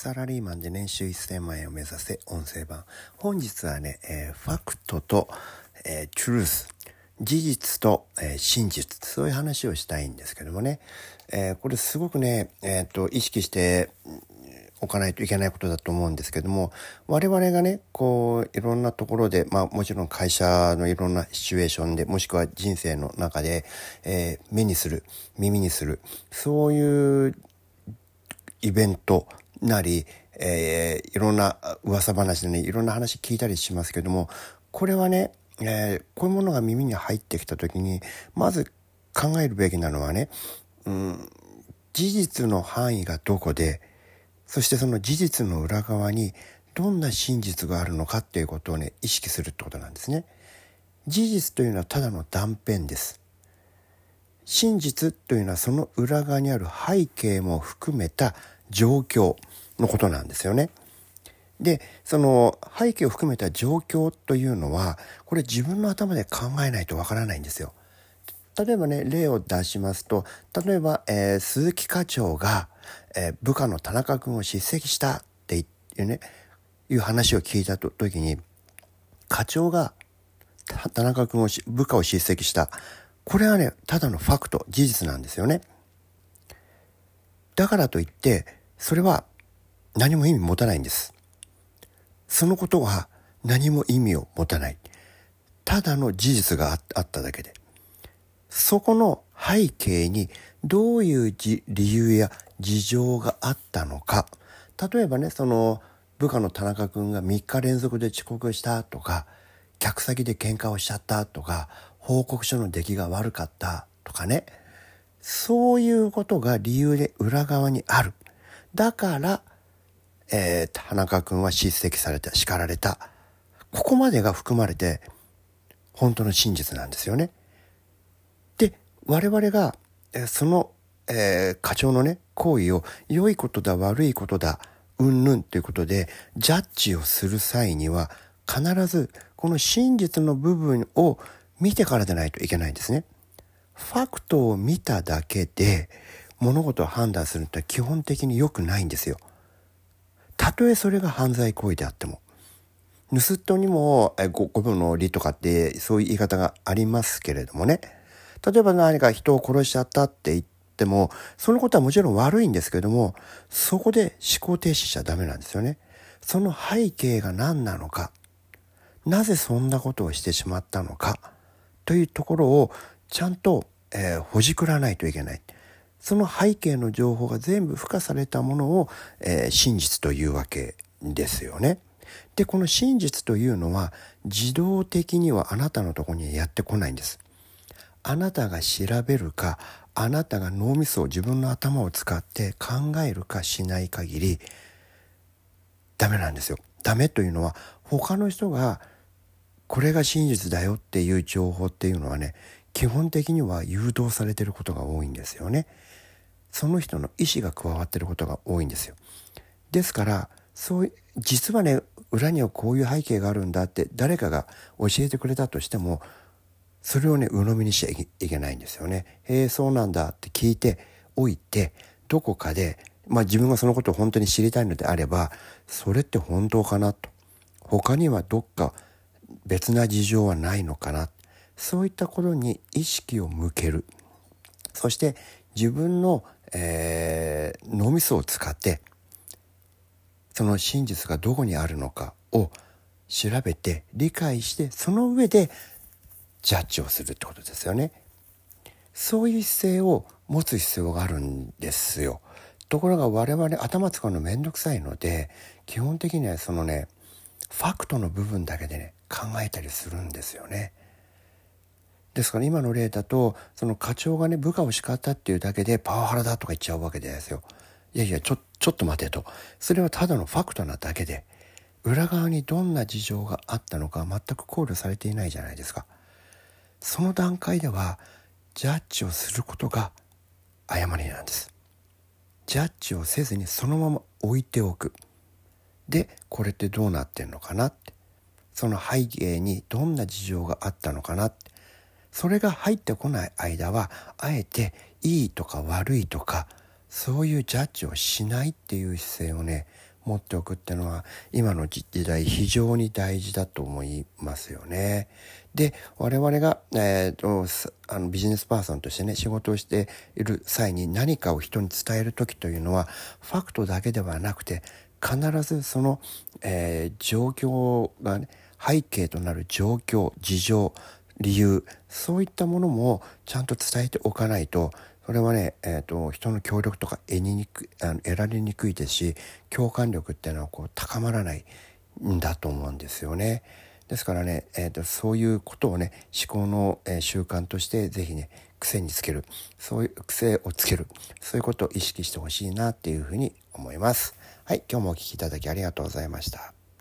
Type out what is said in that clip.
サラリーマンで年収1000万円を目指せ音声版。本日はね、えー、ファクトと、えー、トゥルース。事実と、えー、真実。そういう話をしたいんですけどもね。えー、これすごくね、えっ、と、意識しておかないといけないことだと思うんですけども、我々がね、こう、いろんなところで、まあもちろん会社のいろんなシチュエーションで、もしくは人生の中で、え目にする、耳にする、そういうイベントなり、えー、いろんな噂話でね、いろんな話聞いたりしますけども、これはね、えー、こういうものが耳に入ってきた時に、まず考えるべきなのはね、うん、事実の範囲がどこで、そしてその事実の裏側にどんな真実があるのかっていうことをね、意識するってことなんですね。事実というのはただの断片です。真実というのはその裏側にある背景も含めた状況のことなんですよね。で、その背景を含めた状況というのは、これ自分の頭で考えないとわからないんですよ。例えばね、例を出しますと、例えば、えー、鈴木課長が、えー、部下の田中君を叱責したっていうね、いう話を聞いたと時に、課長が田中君を部下を叱責した。これはね、ただのファクト、事実なんですよね。だからといって、それは何も意味持たないんです。そのことは何も意味を持たない。ただの事実があっただけで。そこの背景にどういう理由や事情があったのか。例えばね、その部下の田中君が3日連続で遅刻したとか、客先で喧嘩をしちゃったとか、報告書の出来が悪かったとかね。そういうことが理由で裏側にある。だから、えー、田中君は叱責された、叱られた。ここまでが含まれて、本当の真実なんですよね。で、我々が、えー、その、えー、課長のね、行為を良いことだ、悪いことだ、うんぬんということで、ジャッジをする際には、必ずこの真実の部分を見てからでないといけないんですね。ファクトを見ただけで物事を判断するって基本的に良くないんですよ。たとえそれが犯罪行為であっても。盗人にもごご分の利とかってそういう言い方がありますけれどもね。例えば何か人を殺しちゃったって言っても、そのことはもちろん悪いんですけども、そこで思考停止しちゃダメなんですよね。その背景が何なのか。なぜそんなことをしてしまったのか。というところをちゃんと、えー、ほじくらないといけない。その背景の情報が全部付加されたものを、えー、真実というわけですよね。で、この真実というのは自動的にはあなたのところにやってこないんです。あなたが調べるか、あなたが脳みそを自分の頭を使って考えるかしない限り、ダメなんですよ。ダメというのは他の人がこれが真実だよっていう情報っていうのはね基本的には誘導されてることが多いんですよね。その人の意思が加わってることが多いんですよ。ですからそう実はね裏にはこういう背景があるんだって誰かが教えてくれたとしてもそれをね鵜呑みにしちゃいけないんですよね。へえそうなんだって聞いておいてどこかでまあ自分がそのことを本当に知りたいのであればそれって本当かなと他にはどっか別な事情はないのかなそういったことに意識を向けるそして自分の、えー、脳みそを使ってその真実がどこにあるのかを調べて理解してその上でジャッジをするってことですよね。そういう姿勢を持つ必要があるんですよ。ところが我々頭使うのめんどくさいので基本的にはそのねファクトの部分だけでね考えたりするんですよね。ですから今の例だとその課長がね部下を叱ったっていうだけでパワハラだとか言っちゃうわけですよ。いやいやちょちょっと待てとそれはただのファクトなだけで裏側にどんな事情があったのか全く考慮されていないじゃないですか。その段階ではジャッジをすることが誤りなんです。ジャッジをせずにそのまま置いておく。でこれってどうなってんのかなってその背景にどんな事情があったのかなってそれが入ってこない間はあえていいとか悪いとかそういうジャッジをしないっていう姿勢をね持っておくっていうのは今の時代非常に大事だと思いますよね。で我々が、えーと、あのビジネスパーソンとしてね仕事をしている際に何かを人に伝える時というのはファクトだけではなくて必ずその、えー、状況がね背景となる状況事情理由そういったものもちゃんと伝えておかないとそれはね、えーと、人の協力とか得にくあの得られにくいですし共感力っていうのはこう高まらないんだと思うんですよね。ですからね、えーと、そういうことをね思考の、えー、習慣として是非ね癖につけるそういう癖をつけるそういうことを意識してほしいなっていうふうに思います。はい今日もお聴きいただきありがとうございました。